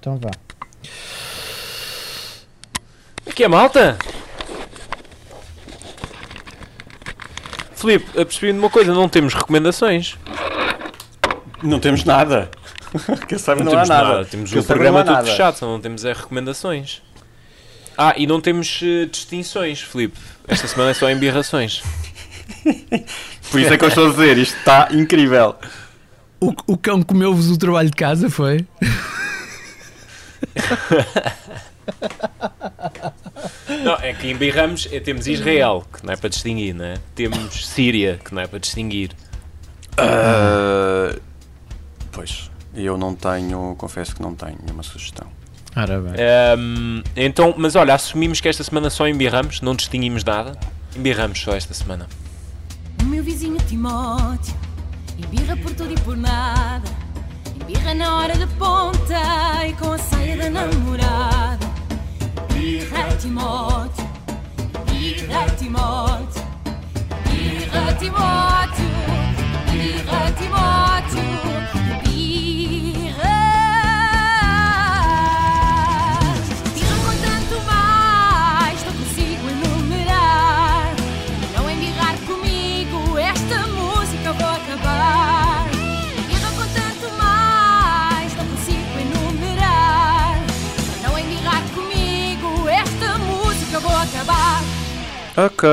Então vá. Aqui é malta. Filipe, apercebi-me de uma coisa, não temos recomendações. Não temos nada. Que eu saiba, não, temos há nada. Temos Que eu o saiba, programa não todo nada. fechado, só não temos é recomendações. Ah, e não temos eh, distinções, Filipe. Esta semana é só embirrações. Por isso é que eu estou a dizer, isto está incrível. O, o cão comeu-vos o trabalho de casa, foi? Não, é que embirramos, é, temos Israel, que não é para distinguir, não é? Temos Síria, que não é para distinguir. Ah, pois, eu não tenho, confesso que não tenho nenhuma sugestão. Ora bem. Ahm, então, mas olha, assumimos que esta semana só embirramos, não distinguimos nada. Embirramos só esta semana. O meu vizinho Timóteo embirra por tudo e por nada. Embirra na hora da ponta e com a saia da namorada. Birra Timóteo, birra Timóteo, birra Timóteo, birra Timóteo, Ok.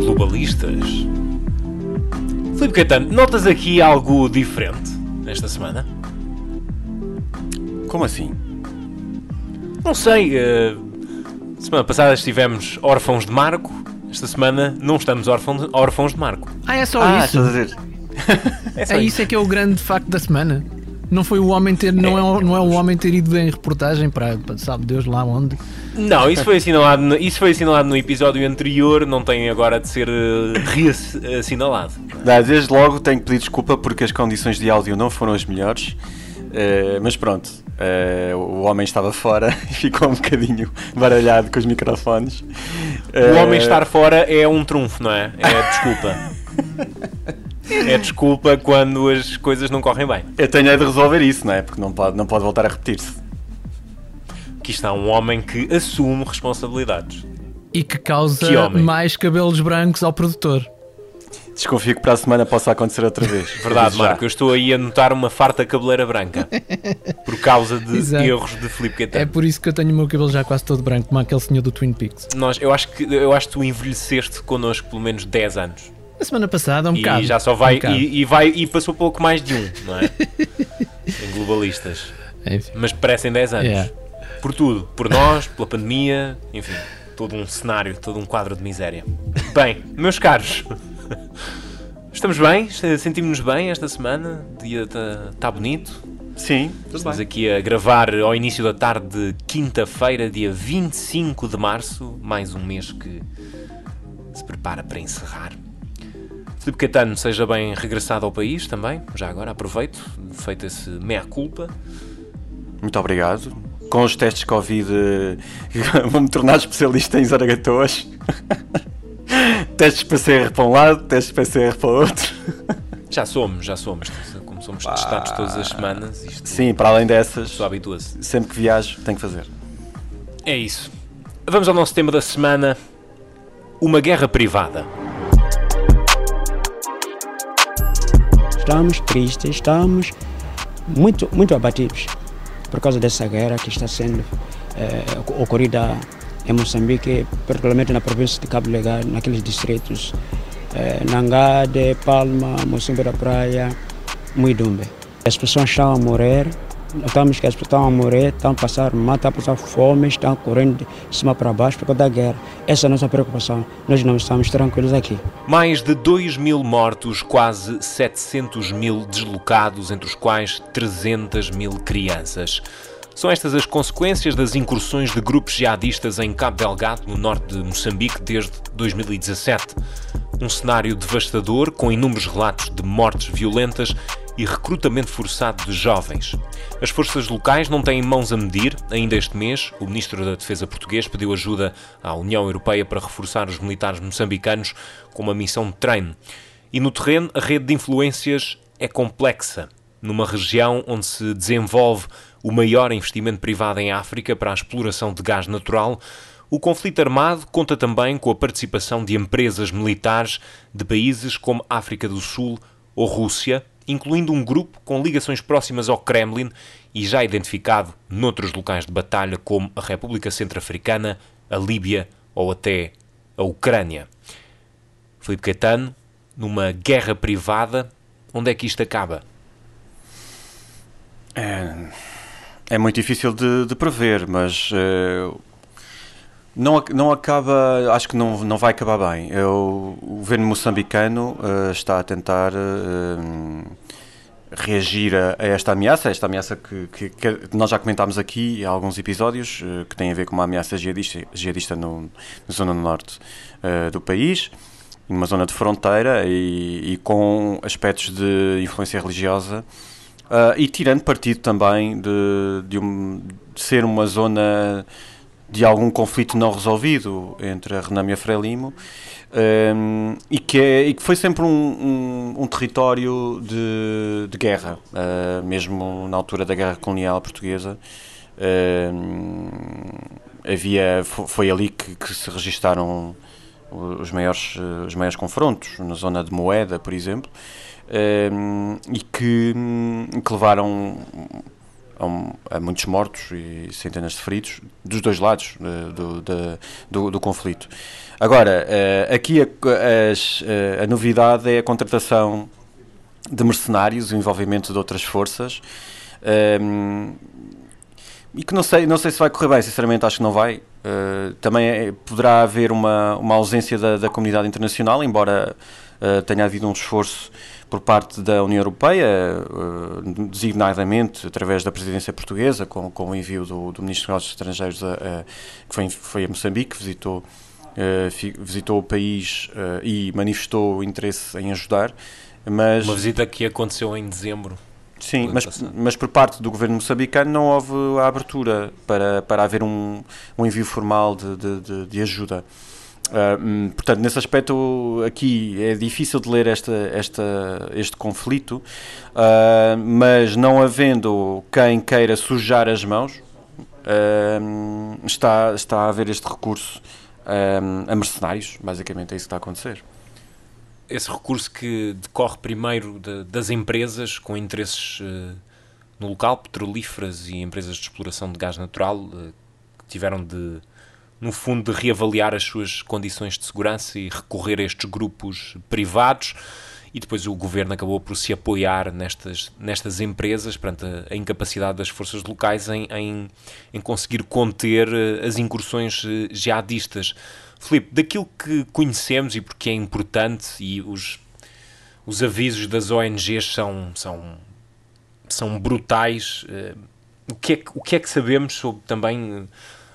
Globalistas. Filipe Caetano, notas aqui algo diferente esta semana? Como assim? Não sei. eh, semana passada estivemos órfãos de Marco. Esta semana não estamos órfãos, órfãos de Marco. Ah, é só ah, isso? estás a dizer? É isso é que é o grande facto da semana. Não foi o homem ter, não é, o- não é o homem ter ido em reportagem para, para sabe Deus lá onde. Não, isso foi assinalado no, isso foi assinalado no episódio anterior, não tem agora de ser eh, reassinalado. Dá, Desde logo tenho que pedir desculpa porque as condições de áudio não foram as melhores. Eh, mas pronto, eh, o homem estava fora e ficou um bocadinho baralhado com os microfones. O homem estar fora é um trunfo, não é? É desculpa. É desculpa quando as coisas não correm bem. Eu tenho é de resolver isso, não é? Porque não pode, não pode voltar a repetir-se. Aqui está um homem que assume responsabilidades. E que causa Que mais cabelos brancos ao produtor. Desconfio que para a semana possa acontecer outra vez. Verdade. Marco, eu estou aí a notar uma farta cabeleira branca. Por causa de Exato. erros de Filipe É Caetano. por isso que eu tenho o meu cabelo já quase todo branco, como aquele senhor do Twin Peaks. Nós, eu, acho que, eu acho que tu envelheceste connosco pelo menos 10 anos. Na semana passada, um bocado. e já só um vai. bocado. e, e vai e passou pouco mais de um, não é? em globalistas. Enfim. Mas parecem 10 anos. Yeah. Por tudo. Por nós, pela pandemia, enfim. Todo um cenário, todo um quadro de miséria. Bem, meus caros. Estamos bem? Sentimos-nos bem esta semana? O dia está tá bonito? Sim, tudo Estamos bem. aqui a gravar ao início da tarde de quinta-feira, dia 25 de março. Mais um mês que se prepara para encerrar. Filipe Caetano, seja bem regressado ao país também. Já agora aproveito, feito esse meia-culpa. Muito obrigado. Com os testes Covid, vou-me tornar especialista em zaragatoas. testes PCR para um lado, testes PCR para o outro. Já somos, já somos. Como somos testados todas as semanas, isto Sim, para além dessas, só habitua-se. sempre que viajo, tenho que fazer. É isso. Vamos ao nosso tema da semana: uma guerra privada. Estamos tristes, estamos muito, muito abatidos por causa dessa guerra que está sendo eh, ocorrida em Moçambique, particularmente na província de Cabo Delgado, naqueles distritos eh, Nangade, Palma, Moçambique da Praia, Muidumbe. As pessoas estão a morrer, notamos que as pessoas estão a morrer, estão a passar mal, estão a passar fome, estão correndo de cima para baixo por causa da guerra. Essa é a nossa preocupação. Nós não estamos tranquilos aqui. Mais de 2 mil mortos, quase 700 mil deslocados, entre os quais 300 mil crianças. São estas as consequências das incursões de grupos jihadistas em Cabo Delgado, no norte de Moçambique, desde 2017. Um cenário devastador, com inúmeros relatos de mortes violentas e recrutamento forçado de jovens. As forças locais não têm mãos a medir. Ainda este mês, o Ministro da Defesa português pediu ajuda à União Europeia para reforçar os militares moçambicanos com uma missão de treino. E no terreno, a rede de influências é complexa. Numa região onde se desenvolve o maior investimento privado em África para a exploração de gás natural, o conflito armado conta também com a participação de empresas militares de países como África do Sul ou Rússia, incluindo um grupo com ligações próximas ao Kremlin e já identificado noutros locais de batalha como a República Centro-Africana, a Líbia ou até a Ucrânia. Filipe Caetano, numa guerra privada, onde é que isto acaba? É, é muito difícil de, de prever, mas uh, não, não acaba, acho que não, não vai acabar bem. Eu, o governo moçambicano uh, está a tentar uh, reagir a, a, esta ameaça, esta ameaça que, que, que, nós já comentámos aqui há alguns episódios, uh, que tem a ver com uma ameaça jihadista, jihadista no, na zona norte do país, numa zona de fronteira e, e com aspectos de influência religiosa. E tirando partido também de, de, um, de ser uma zona de algum conflito não resolvido entre a Renamo e a Frelimo um, e, que é, e que foi sempre um, um, um território de, de guerra, uh, mesmo na altura da Guerra Colonial Portuguesa. havia, foi ali que, que, se registaram os maiores, os maiores confrontos, na zona de Moeda, por exemplo, e que, que levaram a, muitos mortos e centenas de feridos dos dois lados uh, do, do, do, do, conflito. Agora, uh, aqui a, uh, a, novidade é a contratação de mercenários, o envolvimento de outras forças. Um, e que não sei, não sei se vai correr bem, sinceramente acho que não vai. também é, poderá haver uma, uma ausência da, da comunidade internacional, embora tenha havido um esforço por parte da União Europeia, uh, designadamente através da presidência portuguesa, com, com o envio do, do Ministro dos Negócios Estrangeiros a, a, que foi, foi a Moçambique, visitou, uh, visitou o país uh, e manifestou interesse em ajudar. Mas, Uma visita que aconteceu em dezembro. Sim, mas, mas por parte do governo moçambicano não houve a abertura para, para haver um, um envio formal de, de, de, de ajuda. Uh, portanto, nesse aspecto aqui é difícil de ler esta, esta, este conflito, uh, mas não havendo quem queira sujar as mãos, uh, está, está a haver este recurso a mercenários, basicamente é isso que está a acontecer. Esse recurso que decorre primeiro de, das empresas com interesses no local, petrolíferas e empresas de exploração de gás natural, que tiveram de no fundo, de reavaliar as suas condições de segurança e recorrer a estes grupos privados. E depois o governo acabou por se apoiar nestas, nestas empresas, perante a, a incapacidade das forças locais em, em, em, conseguir conter eh, as incursões eh, jihadistas. Filipe, daquilo que conhecemos e porque é importante, e os, os avisos das ONGs são, são, são brutais, uh, o, que é, o que é que sabemos sobre também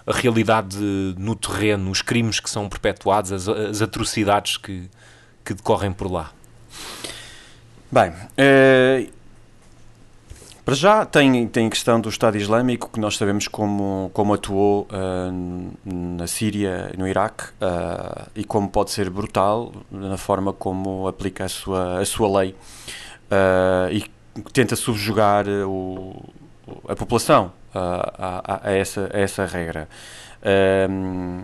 a realidade no terreno, os crimes que são perpetuados, as, as atrocidades que, que decorrem por lá? Bem, é, para já tem, tem a questão do Estado Islâmico, que nós sabemos como, como atuou uh, na Síria no Iraque uh, e como pode ser brutal na forma como aplica a sua, a sua lei uh, e tenta subjugar o, a população a, a, a, essa, a essa regra. Um,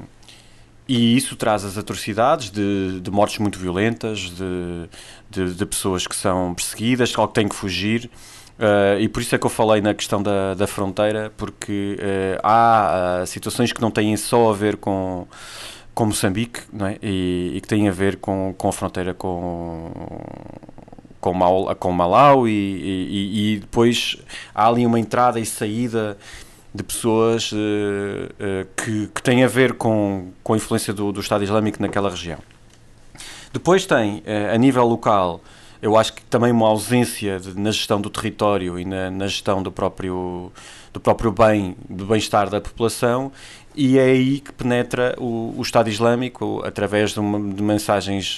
e isso traz as atrocidades de, de mortes muito violentas, de, de, de, pessoas que são perseguidas, que têm que fugir. Uh, e por isso é que eu falei na questão da, da fronteira, porque uh, há uh, situações que não têm só a ver com, com Moçambique não é? e, e que têm a ver com, com a fronteira com, com, Mal, com Malau e, e, e, depois há ali uma entrada e saída de pessoas uh, uh, que, que têm a ver com, com a influência do, do Estado Islâmico naquela região. Depois tem, uh, a nível local, eu acho que também uma ausência de, na gestão do território e na, na, gestão do próprio, do próprio bem, do bem-estar da população, e é aí que penetra o, o Estado Islâmico através de, uma, de mensagens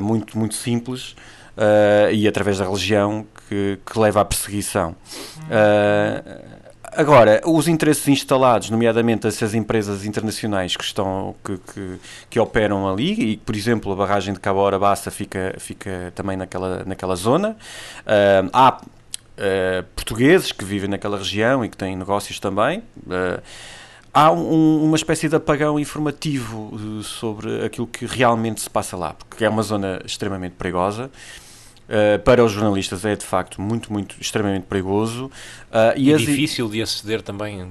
muito, muito simples uh, e através da religião que, que leva à perseguição. Uh, Agora, os interesses instalados, nomeadamente essas empresas internacionais que estão que, que, que, operam ali e, por exemplo, a barragem de Cabo Bassa fica, fica também naquela, naquela zona. Uh, há uh, portugueses que vivem naquela região e que têm negócios também. Uh, há um, uma espécie de apagão informativo sobre aquilo que realmente se passa lá, porque é uma zona extremamente perigosa. Uh, para os jornalistas é de facto muito, muito, extremamente perigoso. Uh, e, e difícil de aceder também.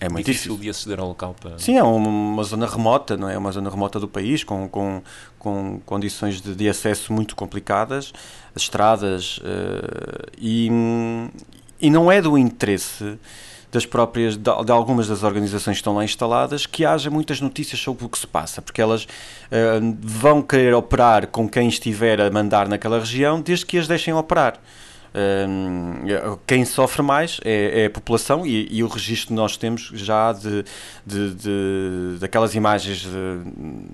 É muito difícil, difícil de aceder ao local. Para... Sim, é uma, zona remota, não é? Uma zona remota do país, com, com, com condições de, de acesso muito complicadas, as estradas, uh, e, e não é do interesse das próprias, de, algumas das organizações que estão lá instaladas, que haja muitas notícias sobre o que se passa, porque elas uh, vão querer operar com quem estiver a mandar naquela região, desde que as deixem operar. Uh, quem sofre mais é, é a população e, e, o registro que nós temos já de, de, de daquelas imagens de,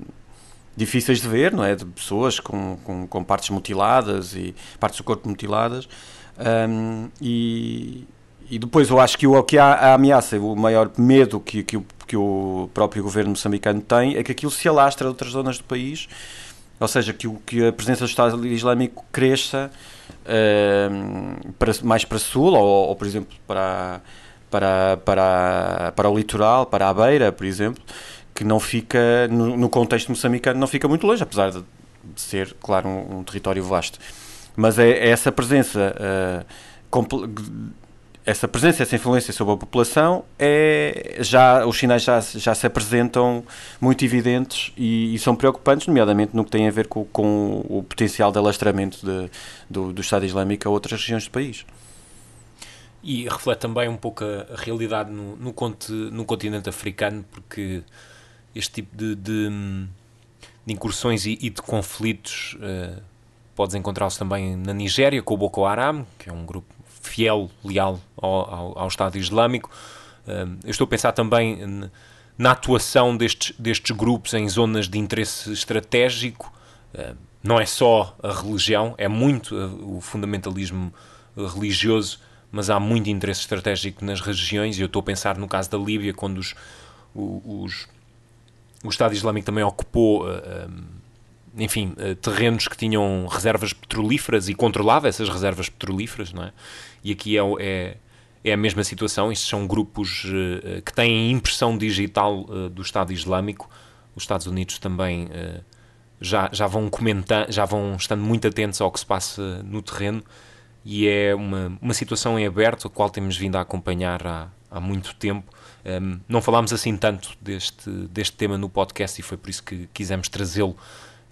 difíceis de ver, não é? De pessoas com, com, com partes mutiladas e partes do corpo mutiladas. Um, e, e depois eu acho que o que há a ameaça, o maior medo que, que, o, que o próprio governo moçambicano tem é que aquilo se alastre a outras zonas do país, ou seja, que, o, que a presença do Estado Islâmico cresça uh, para, mais para sul, ou, ou, por exemplo para, para, para, para o litoral, para a beira, por exemplo, que não fica, no, no contexto moçambicano, não fica muito longe, apesar de ser, claro, um, um, território vasto. Mas é, é essa presença uh, essa presença, essa influência sobre a população, é, já, os sinais já, já se apresentam muito evidentes e, e são preocupantes, nomeadamente no que tem a ver com, com o potencial de alastramento de, do, do Estado Islâmico a outras regiões do país. E reflete também um pouco a, realidade no, no, conte, no continente africano, porque este tipo de, de, de incursões e, e, de conflitos uh, podes encontrá-los também na Nigéria com o Boko Haram, que é um grupo fiel, leal ao, ao, ao Estado Islâmico. eu estou a pensar também na atuação destes, destes grupos em zonas de interesse estratégico. não é só a religião, é muito o fundamentalismo religioso, mas há muito interesse estratégico nas regiões. E eu estou a pensar no caso da Líbia, quando os, os, o Estado Islâmico também ocupou enfim, eh, terrenos que tinham reservas petrolíferas e controlava essas reservas petrolíferas, não é? E aqui é, é, é a mesma situação. Estes são grupos uh, que têm impressão digital uh, do Estado Islâmico. Os Estados Unidos também uh, já, já vão comentando, já vão estando muito atentos ao que se passa no terreno e é uma, uma situação em aberto, a qual temos vindo a acompanhar há, há muito tempo. Um, ehm, não falámos assim tanto deste, deste tema no podcast e foi por isso que quisemos trazê-lo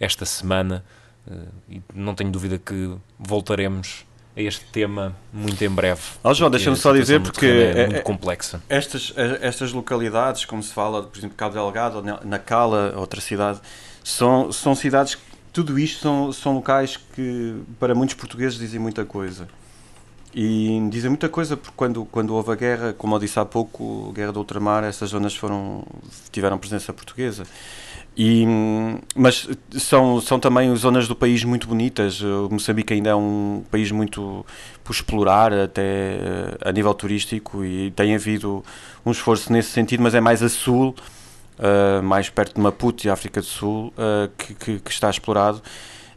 esta semana uh, e não tenho dúvida que voltaremos a este tema muito em breve. Oh, João, deixa-me só dizer porque é, é muito complexa. Estas, estas localidades, como se fala, por exemplo, Cabo Delgado, Nacala, outra cidade, são, são cidades tudo isto são, são locais que para muitos portugueses dizem muita coisa. E dizem muita coisa porque quando, quando houve a guerra, como eu disse há pouco, a guerra do ultramar, essas zonas foram, tiveram presença portuguesa. E, mas são, são também zonas do país muito bonitas. O Moçambique ainda é um país muito por explorar, até eh, a nível turístico, e tem havido um esforço nesse sentido, mas é mais a sul, uh, mais perto de Maputo e África do Sul, uh, que, que, que, está explorado.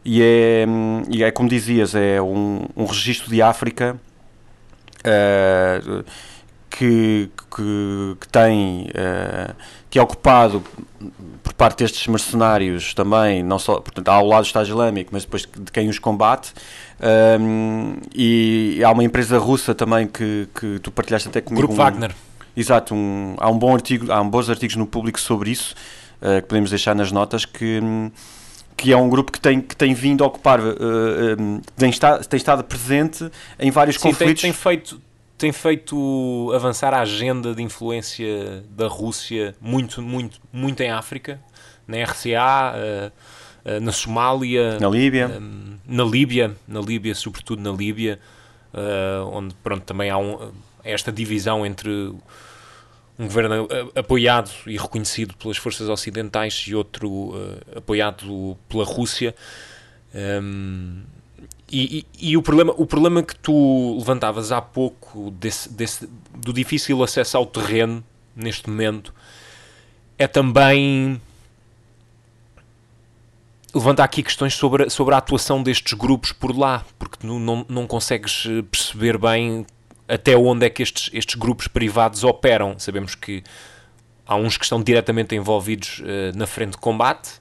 E é, e é como dizias, é um, um registro de África. Uh, que, que, que tem uh, que é ocupado por parte destes mercenários também, não só portanto, ao lado do Estado Islâmico, mas depois de quem os combate. Um, e há uma empresa russa também que, que tu partilhaste até comigo. Grupo um, Wagner. Exato, um, há um bom artigo, há um bons artigos no público sobre isso, uh, que podemos deixar nas notas, que, que é um grupo que tem, que tem vindo a ocupar, uh, tem, está, tem estado presente em vários Sim, conflitos. Tem, tem feito tem feito avançar a agenda de influência da Rússia muito, muito, muito em África, na RCA, uh, uh, na Somália, na Líbia, um, na Líbia, na Líbia, sobretudo na Líbia, onde pronto também há um, esta divisão entre um governo apoiado e reconhecido pelas forças ocidentais e outro apoiado pela Rússia. Um, E, e, o, problema, o problema que tu levantavas há pouco desse, desse, do difícil acesso ao terreno neste momento é também levanta aqui questões sobre, sobre a atuação destes grupos por lá, porque tu não, não consegues eh, perceber bem até onde é que estes, estes grupos privados operam. Sabemos que há uns que estão diretamente envolvidos uh, na frente de combate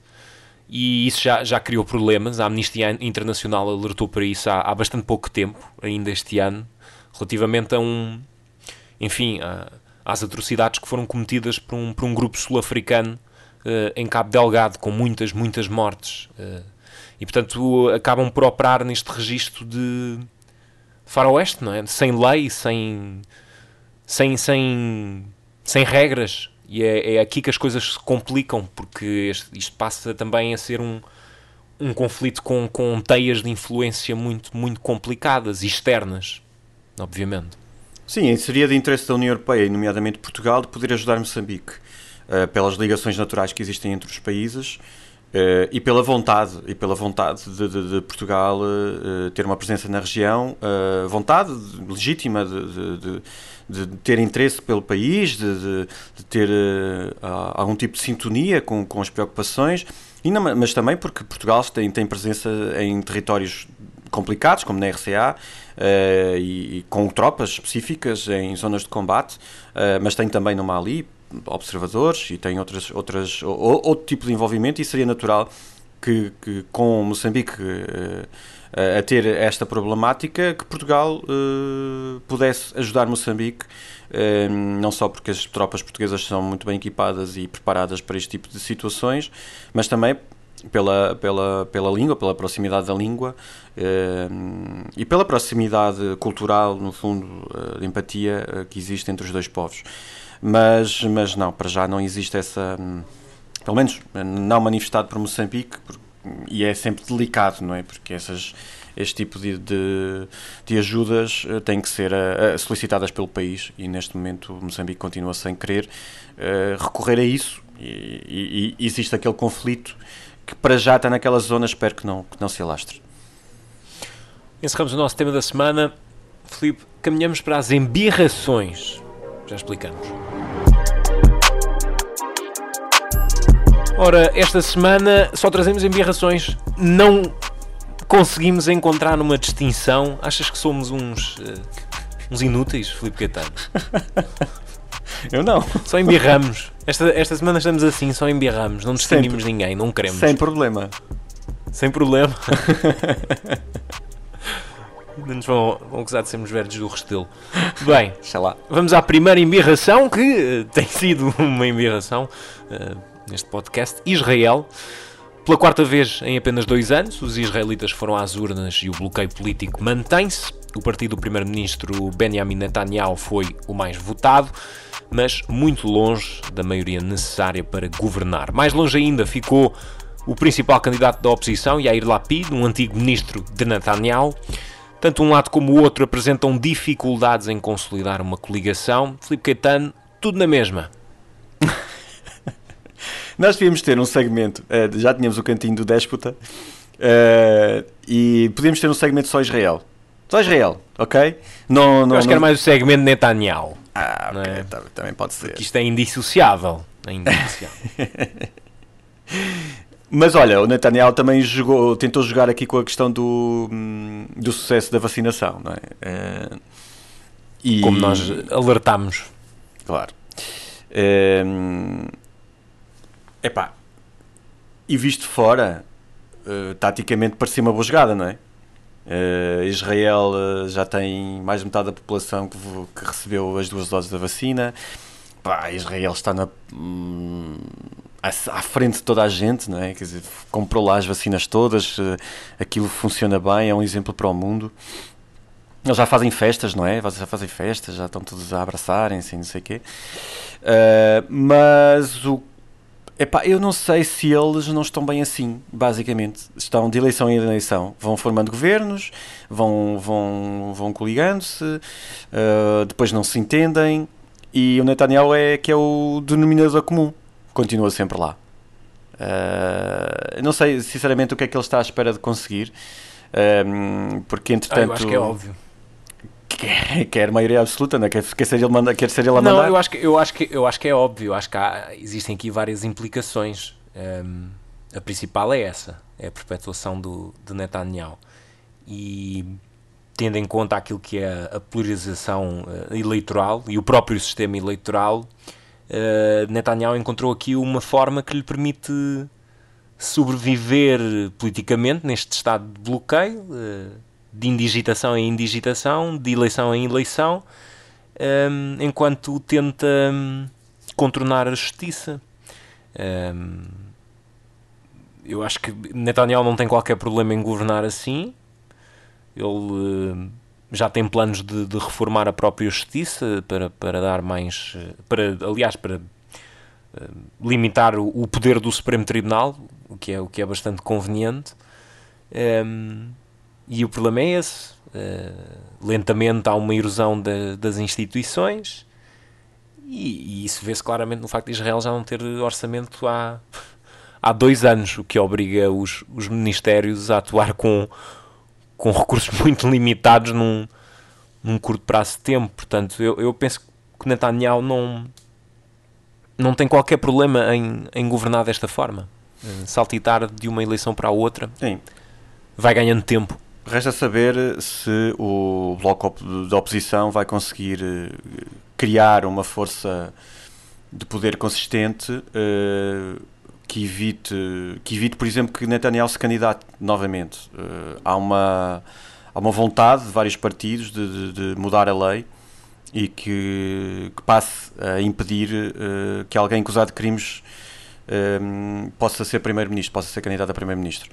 e isso já, já criou problemas. A Amnistia Internacional alertou para isso há, há bastante pouco tempo, ainda este ano, relativamente a um. Enfim, a, às atrocidades que foram cometidas por um, por um grupo sul-africano uh, em Cabo Delgado, com muitas, muitas mortes. Uh, e portanto acabam por operar neste registro de faroeste, não é? Sem lei, sem, sem, sem, sem regras. E é, é aqui que as coisas se complicam, porque este, isto passa também a ser um, um conflito com, com teias de influência muito, muito complicadas e externas, obviamente. Sim, seria de interesse da União Europeia, nomeadamente Portugal, de poder ajudar Moçambique uh, pelas ligações naturais que existem entre os países uh, e pela vontade e pela vontade de, de, de Portugal uh, ter uma presença na região, vontade legítima de, de, ter interesse pelo país, de, ter algum tipo de sintonia com, com as preocupações, não, mas também porque Portugal tem, tem presença em territórios complicados, como na RCA, uh, e, e, com tropas específicas em zonas de combate, uh, mas tem também no Mali observadores e tem outras, outras, outro tipo de envolvimento e seria natural que, que com Moçambique uh, a ter esta problemática, que Portugal pudesse ajudar Moçambique não só porque as tropas portuguesas são muito bem equipadas e preparadas para este tipo de situações, mas também pela, pela, pela língua, pela proximidade da língua e pela proximidade cultural, no fundo, de empatia que existe entre os dois povos. Mas, mas não, para já não existe essa, hum, pelo menos não manifestado por Moçambique, e é sempre delicado, não é? Porque essas, este tipo de, de, de ajudas têm que ser solicitadas pelo país e neste momento Moçambique continua sem querer recorrer a isso e, e, e existe aquele conflito que para já está naquela zona, espero que não, que não se alastre. Encerramos o nosso tema da semana. Filipe, caminhamos para as embirrações. Já explicamos. Ora, esta semana só trazemos embirrações. Não conseguimos encontrar uma distinção. Achas que somos uns, uh, uns inúteis, Filipe Caetano? Eu não. Só embirramos. Esta, esta semana estamos assim, só embirramos. Não distinguimos Sempre. ninguém, não queremos. Sem problema. Sem problema. Nos vão, vão acusar de sermos verdes do Restelo. Bem, lá. vamos à primeira embirração, que uh, tem sido uma embirração uh, neste podcast. Israel. Pela quarta vez em apenas dois anos, os israelitas foram às urnas e o bloqueio político mantém-se. O partido do primeiro-ministro Benjamin Netanyahu foi o mais votado mas muito longe da maioria necessária para governar. Mais longe ainda ficou o principal candidato da oposição, Yair Lapid, um antigo ministro de Netanyahu. Tanto um lado como o outro apresentam dificuldades em consolidar uma coligação. Filipe Caetano, tudo na mesma. Nós devíamos ter um segmento, eh, já tínhamos o cantinho do déspota, eh, e podíamos ter um segmento só Israel. Só Israel, ok? Não, não, Eu acho não... que era mais o segmento Netanyahu. Ah, ok, é? também pode ser. Porque isto é indissociável. É indissociável. Mas olha, o Netanyahu também jogou, tentou jogar aqui com a questão do, do sucesso da vacinação, não é? é e... Como nós alertámos. Claro. Epá, e visto fora, uh, taticamente parecia uma boa jogada, não é? Uh, Israel uh, já tem mais de metade da população que, que, recebeu as duas doses da vacina. Pá, Israel está na, hum, à, à, frente de toda a gente, não é? Quer dizer, comprou lá as vacinas todas, uh, aquilo funciona bem, é um exemplo para o mundo. Eles já fazem festas, não é? Já fazem festas, já estão todos a abraçarem-se, não sei o quê. mas o Epá, eu não sei se eles não estão bem assim, basicamente. Estão de eleição em eleição. Vão formando governos, vão, vão, vão coligando-se, uh, depois não se entendem. E o Netanyahu é que é o denominador comum. Continua sempre lá. Uh, não sei, sinceramente, o que é que ele está à espera de conseguir. Ehm, porque, Ah, entretanto, eu acho que é óbvio. Quer, quer maioria absoluta, não é? quer, quer, ser ele manda, quer ser ele a Não, mandar. eu acho que, eu acho que, eu acho que é óbvio. Acho que há- existem aqui várias implicações. Hum, a principal é essa: é a perpetuação do, de Netanyahu. E tendo em conta aquilo que é a polarização eh, eleitoral e o próprio sistema eleitoral, eh, Netanyahu encontrou aqui uma forma que lhe permite sobreviver politicamente neste estado de bloqueio, eh, de indigitação em indigitação, de eleição em eleição, um, enquanto tenta um, contornar a justiça. Um, eu acho que Netanyahu não tem qualquer problema em governar assim. Ele uh, já tem planos de, de reformar a própria justiça para, para dar mais. Para, aliás, para uh, limitar o, o poder do Supremo Tribunal, o que é, o que é bastante conveniente. Um, e o problema é esse. Uh, lentamente há uma erosão da- das instituições e, e isso vê-se claramente no facto de Israel já não ter orçamento há, há dois anos, o que obriga os, os ministérios a atuar com, com recursos muito limitados num, num curto prazo de tempo. Portanto, eu, eu penso que Netanyahu não, não tem qualquer problema em, em governar desta forma. Eh, Saltitar de uma eleição para a outra, Sim. vai ganhando tempo. Resta saber se o bloco de oposição vai conseguir eh, criar uma força de poder consistente eh, que evite, que evite, por exemplo, que Netanyahu se candidate novamente. Eh, há, uma, há uma vontade de vários partidos de, de- de mudar a lei e que, que passe a impedir que alguém acusado de crimes eh, possa ser primeiro-ministro, possa ser candidato a primeiro-ministro.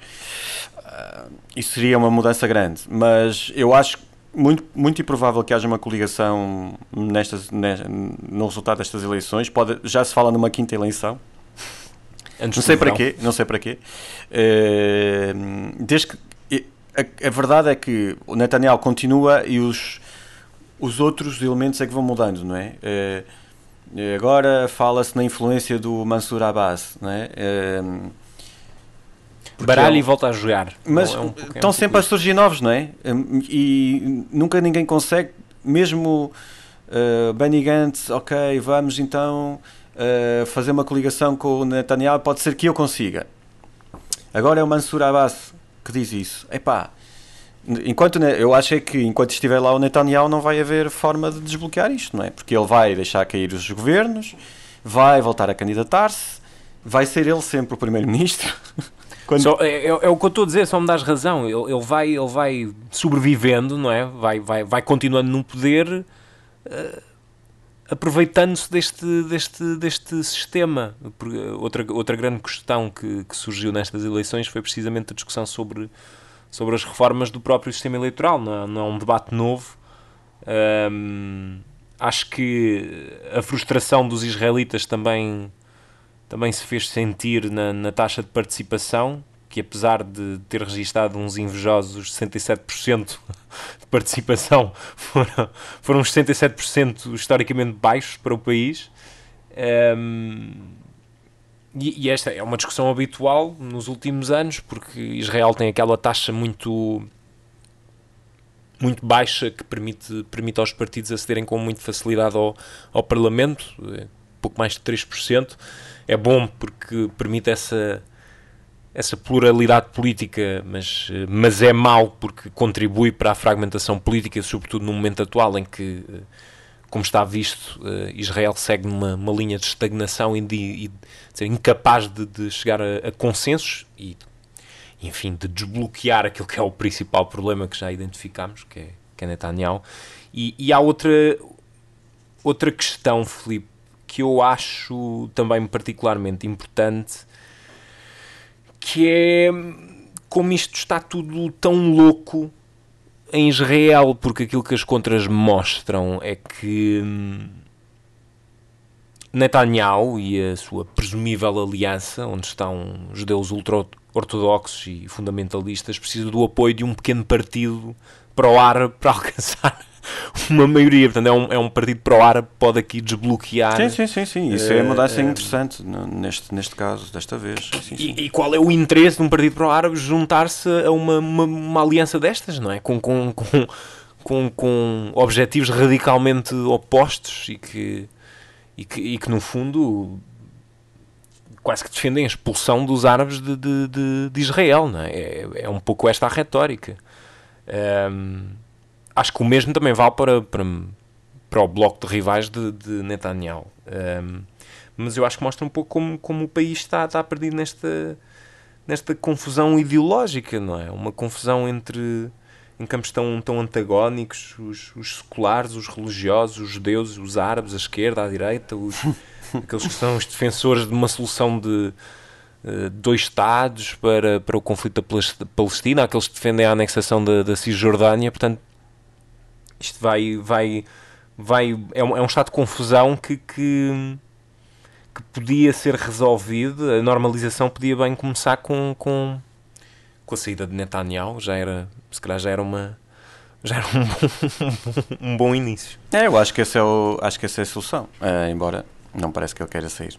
Ah, isso seria uma mudança grande, mas eu acho muito, muito improvável que haja uma coligação nestas, ne- no resultado destas eleições. Pode, já se fala numa quinta eleição. Antes Não sei para quê, não sei para quê. Eh, desde que a, a verdade é que o Netanyahu continua e os os outros elementos é que vão mudando, não é? Eh, agora fala-se na influência do Mansur Abbas, não é? Eh, porque Baralha ele- e volta a jogar. mas é um é um estão pouco sempre a surgir novos, não é? Hum, E nunca ninguém consegue, mesmo uh, Benny Gantz, ok, vamos então uh, fazer uma coligação com o Netanyahu, pode ser que eu consiga. Agora é o Mansur Abbas que diz isso. Epá, enquanto eu acho é que enquanto estiver lá o Netanyahu não vai haver forma de desbloquear isto, não é? Porque ele vai deixar cair os governos, vai voltar a candidatar-se, vai ser ele sempre o primeiro-ministro. Quando- Só- é, é- é o que eu estou a dizer, só me dás razão. Ele, ele vai, ele vai sobrevivendo, não é? Vai, vai, vai continuando no poder, eh, aproveitando-se deste, deste, deste sistema. Outra, outra grande questão que, que surgiu nestas eleições foi precisamente a discussão sobre, sobre as reformas do próprio sistema eleitoral. Não é, não é um debate novo. Ahm, acho que a frustração dos israelitas também também se fez sentir na, na taxa de participação, que apesar de ter registado uns invejosos 67% de participação, foram, foram uns 67% historicamente baixos para o país. Ehm, e, e esta é uma discussão habitual nos últimos anos, porque Israel tem aquela taxa muito muito baixa que permite, permite aos partidos acederem com muita facilidade ao, ao Parlamento, eh, pouco mais de 3%. É bom porque permite essa, essa pluralidade política, mas, eh, mas é mau porque contribui para a fragmentação política, sobretudo no momento atual em que, eh, como está visto, eh, Israel segue numa uma linha de estagnação e de, de incapaz de, de chegar a, a consensos e, enfim, de desbloquear aquilo que é o principal problema que já identificámos, que é, que é Netanyahu. E, e há outra, outra questão, Filipe, que eu acho também particularmente importante, que é como isto está tudo tão louco em Israel, porque aquilo que as contras mostram é que hum, Netanyahu e a sua presumível aliança, onde estão judeus ultra-ortodoxos e fundamentalistas, precisam do apoio de um pequeno partido para o árabe para alcançar uma maioria. Portanto, é um, é um partido pró-árabe pode aqui desbloquear. Sim, sim, sim, sim. Isso é uma mudança Eh, interessante neste, neste caso, desta vez. Sim, sim. E, e qual é o interesse de um partido pró-árabe juntar-se a uma, uma, uma aliança destas, não é? Com, com, com, com, com objetivos radicalmente opostos e que, e que, e que, no fundo, quase que defendem a expulsão dos árabes de, de, de, de Israel, não é? é? É um pouco esta a retórica. Ahm, acho que o mesmo também vale para, para, para o bloco de rivais de, de Netanyahu. Ahm, mas eu acho que mostra um pouco como, como o país está, está perdido nesta, nesta confusão ideológica, não é? Uma confusão entre em campos tão, tão antagónicos, os, os seculares, os religiosos, os judeus, os árabes, a esquerda, a direita, os, aqueles que são os defensores de uma solução de eh, dois Estados para, para o conflito da Palestina, aqueles que defendem a anexação da, da Cisjordânia, portanto, isto vai, vai, vai é, um, é um estado de confusão que, que, que podia ser resolvido, a normalização podia bem começar com, com, com a saída de Netanyahu, já era, se calhar já era uma já era um bom, um bom início. É, eu acho que, esse é o, acho que essa é a solução. Eh, embora não parece que ele queira sair.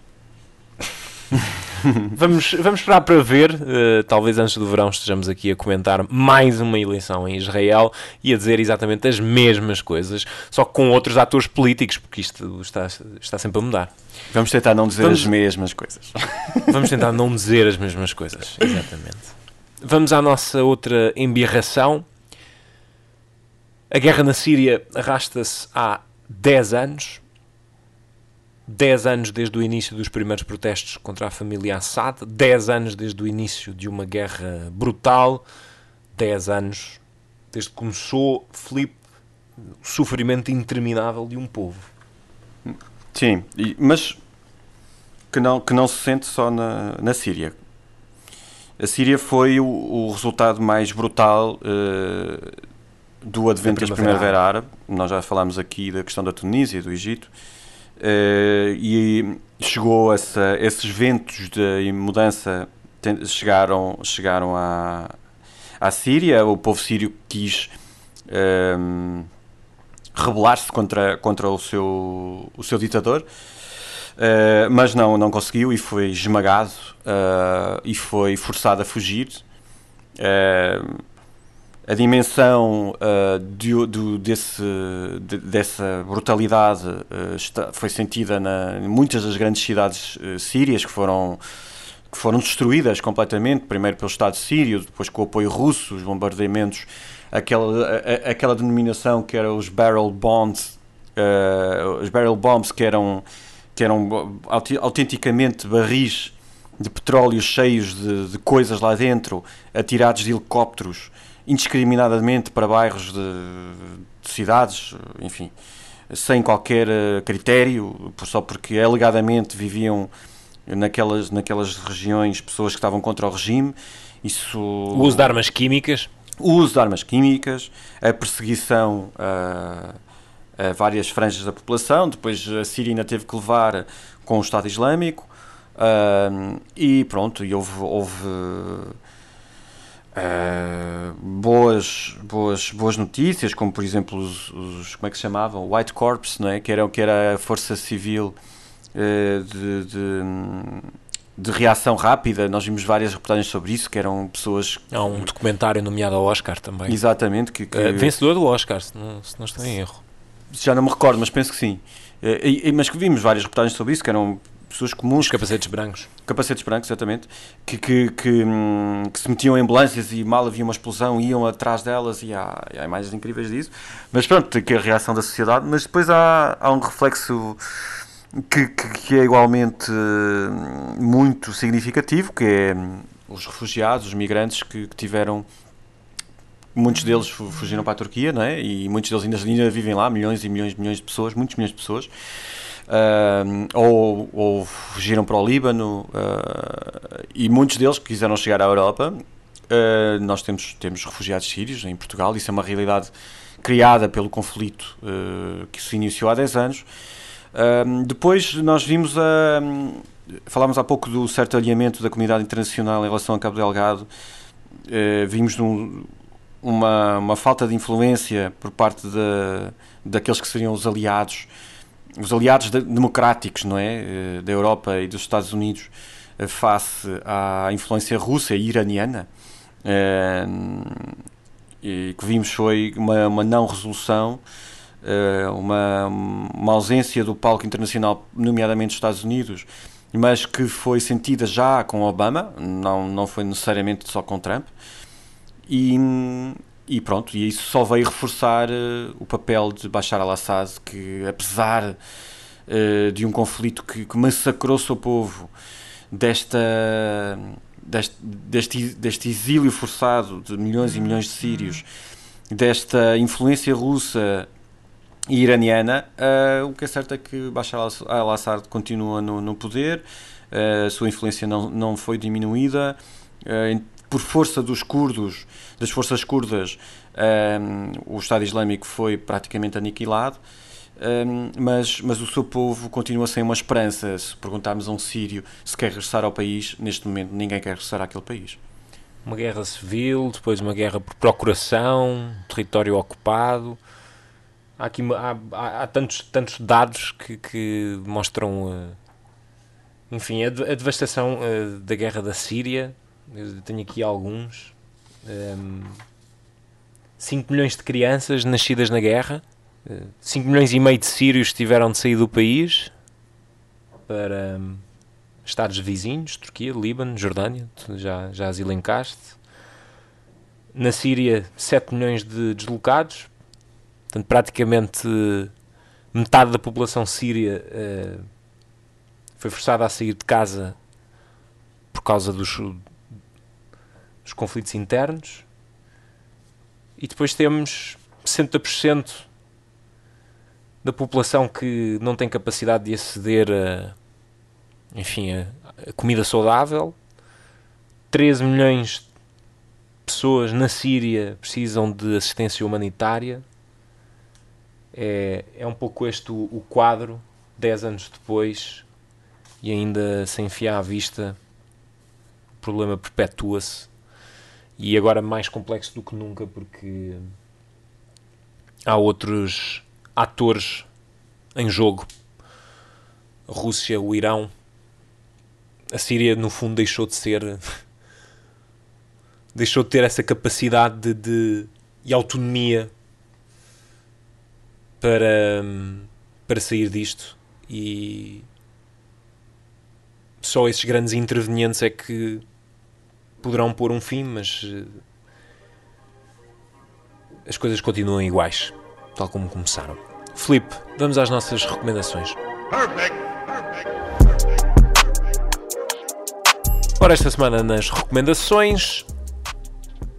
Vamos, vamos esperar para ver. eh, talvez antes do verão estejamos aqui a comentar mais uma eleição em Israel e a dizer exatamente as mesmas coisas, só com outros atores políticos, porque isto está, está sempre a mudar. Vamos tentar não dizer Vamos- as mesmas coisas. Vamos tentar não dizer as mesmas coisas. Exatamente. Vamos à nossa outra embirração. A guerra na Síria arrasta-se há 10 anos. 10 anos desde o início dos primeiros protestos contra a família Assad. 10 anos desde o início de uma guerra brutal. 10 anos desde que começou, Filipe, o sofrimento interminável de um povo. Sim, mas que não, que não se sente só na, na Síria. A Síria foi o, o resultado mais brutal eh, do advento Da da Primavera Primavera Árabe. Nós já falámos aqui da questão da Tunísia, do Egito. Eh, e chegou essa, esses ventos de mudança chegaram, chegaram à, à Síria. O povo sírio quis ehm, rebelar-se contra, contra o, seu, o seu ditador, eh, mas não, não conseguiu e foi esmagado eh, e foi forçado a fugir. A dimensão eh, de- do- desse, de- dessa brutalidade eh, está- foi sentida na, em muitas das grandes cidades eh, sírias que foram, que foram destruídas completamente, primeiro pelo Estado sírio, depois com o apoio russo, os bombardeamentos, aquela, a- aquela denominação que era os barrel bombs, os barrel bombs que eram, que eram autenticamente barris de petróleo cheios de, de coisas lá dentro, atirados de helicópteros indiscriminadamente para bairros de, de cidades, enfim, sem qualquer eh, critério, só porque alegadamente viviam naquelas, naquelas regiões pessoas que estavam contra o regime. Isso, O uso de armas químicas. o uso de armas químicas, a perseguição a, a várias franjas da população, depois a Síria ainda teve que levar com o Estado Islâmico, ahm, e pronto, e houve, houve ah, boas, boas, boas notícias, como por exemplo os, os- como é que se chamavam? White Corps, não é? que, era, que era a força civil eh, de, de, de reação rápida, nós vimos várias reportagens sobre isso, que eram pessoas Há um documentário nomeado ao Oscar também. Exatamente, que, que- Eh, vencedor do Oscar, se não, se não estou em erro. já não me recordo, mas penso que sim. E- mas que vimos várias reportagens sobre isso, que eram pessoas comuns, Os capacetes brancos. capacetes brancos, exatamente, que, que, que, hum, que se metiam em ambulâncias e mal havia uma explosão, iam atrás delas e há, há imagens incríveis disso. Mas pronto, que é a reação da sociedade, mas depois há, há um reflexo que, que, que é igualmente hum, muito significativo, que é hum, os refugiados, os migrantes que, que tiveram muitos deles fu- fugiram para a Turquia, não é? E muitos deles ainda, ainda vivem lá, milhões e milhões e milhões de pessoas, muitos milhões de pessoas. Ahm, ou, ou fugiram para o Líbano ah, e muitos deles quiseram chegar à Europa. Ah, nós temos, temos refugiados sírios em Portugal, isso é uma realidade criada pelo conflito ah, que se iniciou há 10 anos. Depois nós vimos a. Falámos há pouco do certo alinhamento da comunidade internacional em relação a Cabo Delgado. Vimos num- uma, uma falta de influência por parte de, daqueles que seriam os aliados, os aliados de, democráticos, não é? Eh, da Europa e dos Estados Unidos eh, face à influência russa e iraniana. Eh, e que vimos foi uma, uma não resolução, uma, uma ausência do palco internacional, nomeadamente dos Estados Unidos, mas que foi sentida já com Obama, não, não foi necessariamente só com Trump. E, e pronto, e isso só veio reforçar uh, o papel de Bashar al-Assad, que apesar uh, de um conflito que, que massacrou o seu povo, desta, deste, deste, deste exílio forçado de milhões e milhões de sírios, desta influência russa e iraniana, uh, o que é certo é que Bashar al-Assad continua no, no poder, a sua influência não, não foi diminuída, por força dos curdos, das forças curdas, um, o Estado Islâmico foi praticamente aniquilado, um, mas, mas o seu povo continua sem uma esperança. Se perguntarmos a um sírio se quer regressar ao país, neste momento ninguém quer regressar àquele país. Uma guerra civil, depois uma guerra por procuração, território ocupado. Há, aqui, há, há, há tantos, tantos dados que, que mostram, uh, enfim, a, a devastação uh, da guerra da Síria, eu tenho aqui alguns. Um, 5 milhões de crianças nascidas na guerra. 5 milhões e meio de sírios tiveram de sair do país para um, estados vizinhos, Turquia, Líbano, Jordânia, já, já as elencaste. Na Síria, 7 milhões de deslocados, portanto, praticamente metade da população síria uh, foi forçada a sair de casa por causa dos, os conflitos internos. E depois temos 60% da população que não tem capacidade de aceder a, enfim, a, a comida saudável. 13 milhões de pessoas na Síria precisam de assistência humanitária. É, é um pouco este o, o quadro, 10 anos depois, e ainda sem fiar à vista, o problema perpetua-se e agora mais complexo do que nunca porque há outros atores em jogo. A Rússia, o Irão, a Síria no fundo deixou de ser deixou de ter essa capacidade de, de e autonomia para para sair disto e só esses grandes intervenientes é que poderão pôr um fim, mas uh, as coisas continuam iguais, tal como começaram. Felipe, vamos às nossas recomendações. Perfect. Ora, esta semana nas recomendações,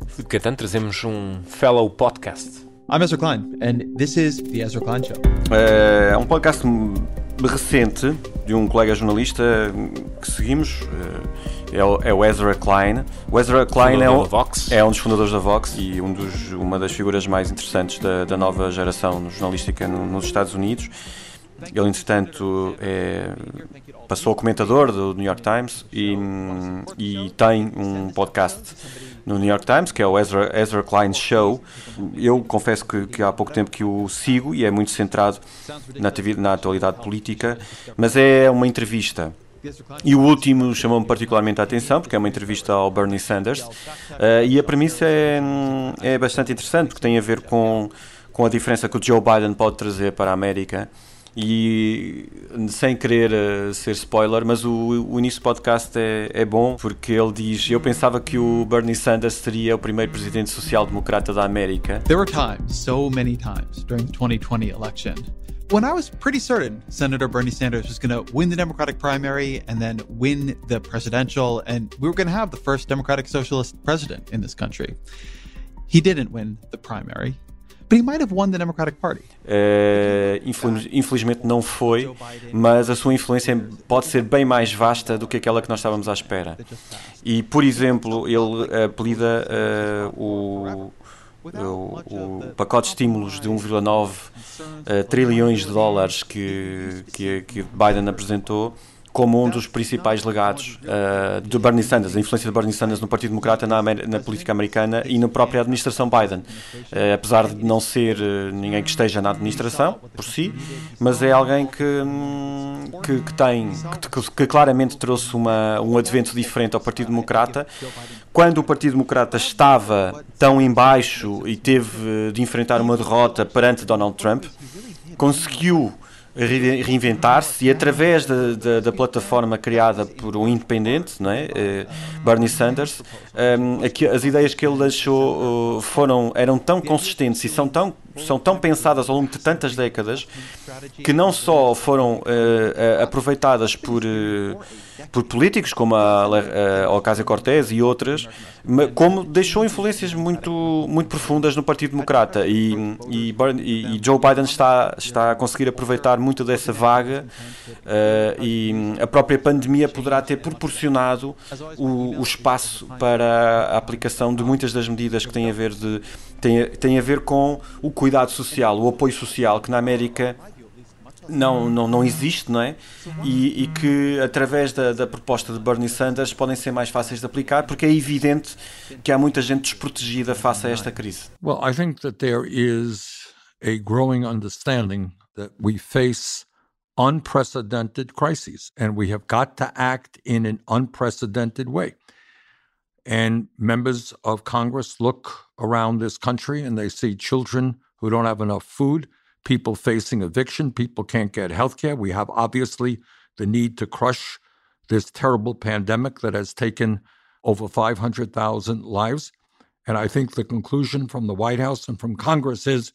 Felipe Catano, trazemos um fellow podcast. I'm Ezra Klein, and this is The Ezra Klein Show. É um podcast recente de um colega jornalista que seguimos. É o, é o Ezra Klein. O Ezra Klein é um, é um, dos fundadores da Vox e um dos, uma das figuras mais interessantes da, da nova geração jornalística no, nos Estados Unidos. Ele, entretanto, é, passou a comentador do New York Times e, e, tem um podcast no New York Times, que é o Ezra, Ezra Klein Show. Eu confesso que, que, há pouco tempo que o sigo e é muito centrado na, na atualidade política, mas é uma entrevista. E o último chamou-me particularmente a atenção, porque é uma entrevista ao Bernie Sanders, uh, e a premissa é, é bastante interessante, porque tem a ver com, com a diferença que o Joe Biden pode trazer para a América e sem querer uh, ser spoiler, mas o, o início do podcast é, é, bom porque ele diz: Eu pensava que o Bernie Sanders seria o primeiro presidente social-democrata da América. There were times, so many times, during the 2020 election. When I was pretty certain Senator Bernie Sanders was going to win the Democratic primary and then win the presidential, and we were going to have the first Democratic Socialist president in this country. He didn't win the primary. But he might have won the Democratic Party. Uh, infelizmente não foi, mas a sua influência pode ser bem mais vasta do que aquela que nós estávamos à espera. E, por exemplo, ele apelida uh, o, o, o, pacote de estímulos de 1,9 uh, trilhões de dólares que, que, que Biden apresentou como um dos principais legados uh, de Bernie Sanders, a influência de Bernie Sanders no Partido Democrata na, na política americana e na própria administração Biden. Uh, apesar de não ser uh, ninguém que esteja na administração por si, mas é alguém que, hum, que, que, tem, que, que, claramente trouxe uma, um advento diferente ao Partido Democrata. Quando o Partido Democrata estava tão em baixo e teve de enfrentar uma derrota perante Donald Trump, conseguiu reinventar-se e através da, da, da, plataforma criada por um independente, não é? Uh, Bernie Sanders, um, aqui, as ideias que ele deixou uh, foram, eram tão consistentes e são tão, são tão pensadas ao longo de tantas décadas que não só foram uh, aproveitadas por por políticos como a, a Ocasio-Cortez e outras, como deixou influências muito, muito profundas no Partido Democrata. E, e, e Joe Biden está, está a conseguir aproveitar muito dessa vaga uh, e a própria pandemia poderá ter proporcionado o, o, espaço para a aplicação de muitas das medidas que têm a ver de têm, têm a ver com o cuidado social, o apoio social que na América não, não, não existe, não é? E, e que através da, da, proposta de Bernie Sanders podem ser mais fáceis de aplicar, porque é evidente que há muita gente desprotegida face a esta crise. Well, I think that there is a growing understanding that we face unprecedented crises and we have got to act in an unprecedented way. And members of Congress look around this country and they see children who don't have enough food people facing eviction, people can't get health care. We have obviously the need to crush this terrible pandemic that has taken over 500,000 lives. And I think the conclusion from the White House and from Congress is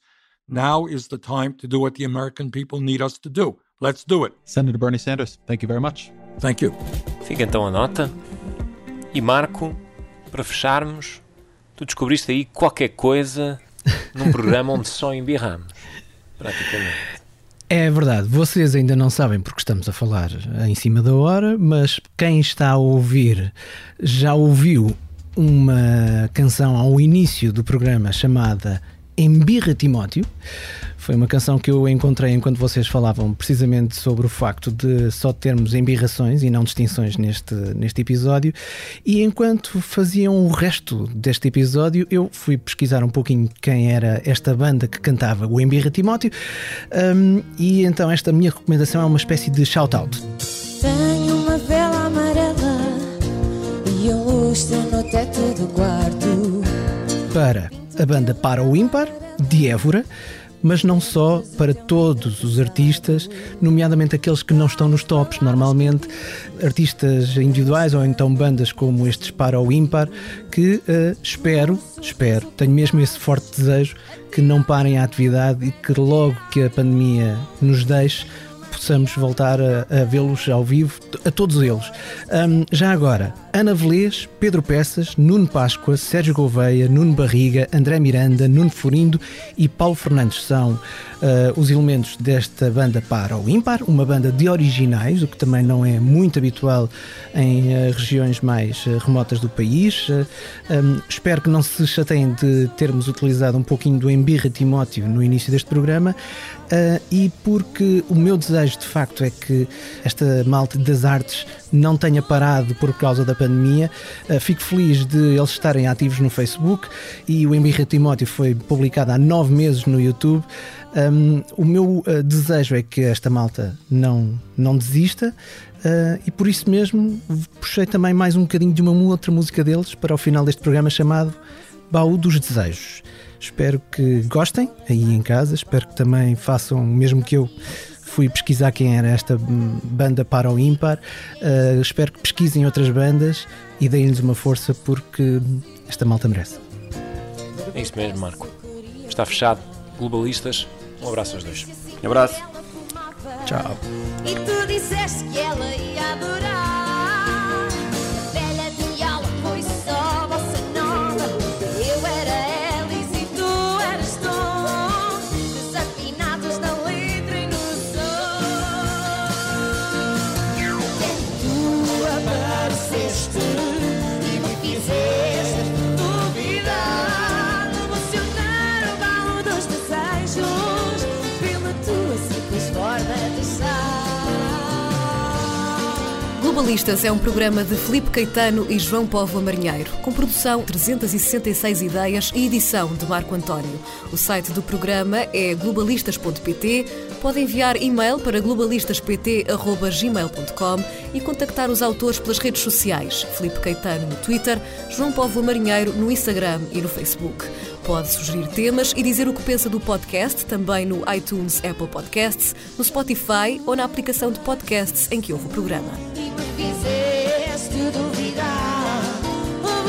now is the time to do what the American people need us to do. Let's do it. Senator Bernie Sanders, thank you very much. Thank you. Fica então a nota. E Marco, para fecharmos, tu descobriste aí qualquer coisa num programa onde só embirramos. praticamente. É verdade, vocês ainda não sabem porque estamos a falar em cima da hora, mas quem está a ouvir já ouviu uma canção ao início do programa chamada Embirra Timóteo. Foi uma canção que eu encontrei enquanto vocês falavam precisamente sobre o facto de só termos embirrações e não distinções neste, neste episódio. E enquanto faziam o resto deste episódio, eu fui pesquisar um pouquinho quem era esta banda que cantava o Embirra Timóteo. Um, e então esta minha recomendação é uma espécie de shout-out. Tenho uma vela amarela e um lustre no teto do quarto. Para a banda Para o Ímpar, de Évora mas não só para todos os artistas, nomeadamente aqueles que não estão nos tops, normalmente artistas individuais ou então bandas como estes para o ímpar, que uh, espero, espero, tenho mesmo esse forte desejo que não parem a atividade e que logo que a pandemia nos deixe possamos voltar a, a vê-los ao vivo, a todos eles. Um, já agora, Ana Velez, Pedro Peças, Nuno Páscoa, Sérgio Gouveia, Nuno Barriga, André Miranda, Nuno Furindo e Paulo Fernandes são uh, os elementos desta banda para o ímpar, uma banda de originais, o que também não é muito habitual em uh, regiões mais uh, remotas do país. Um, espero que não se chateiem de termos utilizado um pouquinho do Embirra Timóteo no início deste programa e porque o meu desejo de facto é que esta malta das artes não tenha parado por causa da pandemia. Uh, fico feliz de eles estarem ativos no Facebook e o Embirra Timóteo foi publicado há nove meses no YouTube. Um, o meu uh, desejo é que esta malta não, não desista uh, e por isso mesmo puxei também mais um bocadinho de uma outra música deles para o final deste programa chamado Baú dos Desejos. Espero que gostem aí em casa, espero que também façam o mesmo que eu fui pesquisar quem era esta banda para o ímpar. Uh, espero que pesquisem outras bandas e deem-lhes uma força porque esta malta merece. É isso mesmo, Marco. Está fechado. Globalistas, um abraço aos dois. Um abraço. Tchau. Globalistas é um programa de Felipe Caetano e João Povo Marinheiro, com produção 366 ideias e edição de Marco António. O site do programa é globalistas.pt. Pode enviar e-mail para globalistaspt.gmail.com e contactar os autores pelas redes sociais. Felipe Caetano no Twitter, João Povo Marinheiro no Instagram e no Facebook. Pode sugerir temas e dizer o que pensa do podcast também no iTunes, Apple Podcasts, no Spotify ou na aplicação de podcasts em que ouve o programa quiseres, duvidar, vou